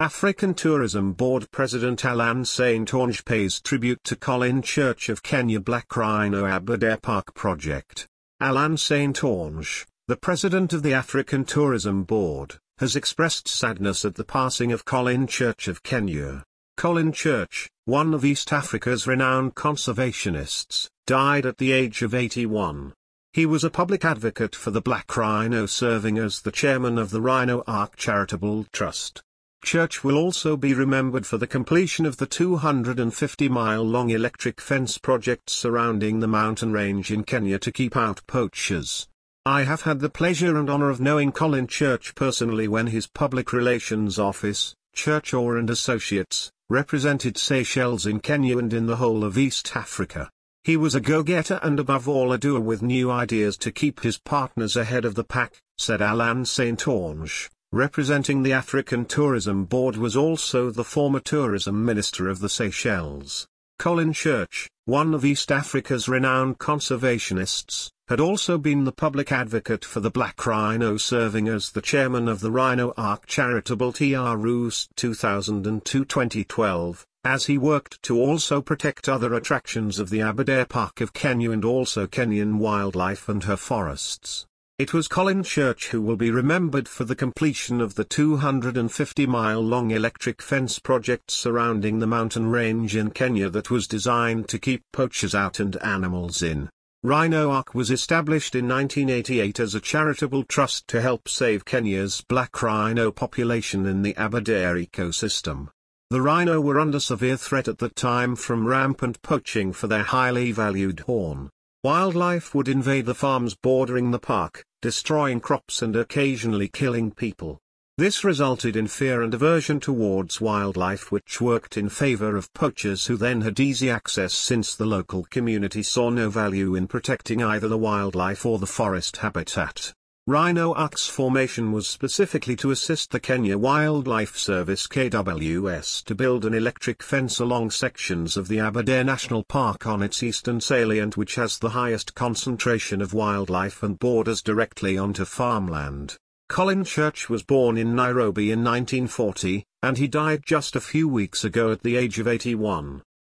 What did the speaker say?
African Tourism Board President Alain St. Ange pays tribute to Colin Church of Kenya Black Rhino Aberdare Park Project. Alain St. Ange, the president of the African Tourism Board, has expressed sadness at the passing of Colin Church of Kenya. Colin Church, one of East Africa's renowned conservationists, died at the age of 81. He was a public advocate for the Black Rhino serving as the chairman of the Rhino Ark Charitable Trust. Church will also be remembered for the completion of the 250-mile-long electric fence project surrounding the mountain range in Kenya to keep out poachers. I have had the pleasure and honor of knowing Colin Church personally when his public relations office, Church Orr and Associates, represented Seychelles in Kenya and in the whole of East Africa. He was a go-getter and above all a doer with new ideas to keep his partners ahead of the pack, said Alain Saint-Ange representing the African Tourism Board was also the former tourism minister of the Seychelles. Colin Church, one of East Africa's renowned conservationists, had also been the public advocate for the black rhino serving as the chairman of the Rhino Ark Charitable TRUS 2002-2012, as he worked to also protect other attractions of the Aberdare Park of Kenya and also Kenyan wildlife and her forests. It was Colin Church who will be remembered for the completion of the 250-mile-long electric fence project surrounding the mountain range in Kenya that was designed to keep poachers out and animals in. Rhino Ark was established in 1988 as a charitable trust to help save Kenya's black rhino population in the Aberdare ecosystem. The rhino were under severe threat at the time from rampant poaching for their highly valued horn. Wildlife would invade the farms bordering the park, destroying crops and occasionally killing people. This resulted in fear and aversion towards wildlife which worked in favor of poachers who then had easy access since the local community saw no value in protecting either the wildlife or the forest habitat. Rhino Ark's formation was specifically to assist the Kenya Wildlife Service KWS to build an electric fence along sections of the Aberdare National Park on its eastern salient which has the highest concentration of wildlife and borders directly onto farmland. Colin Church was born in Nairobi in 1940, and he died just a few weeks ago at the age of 81.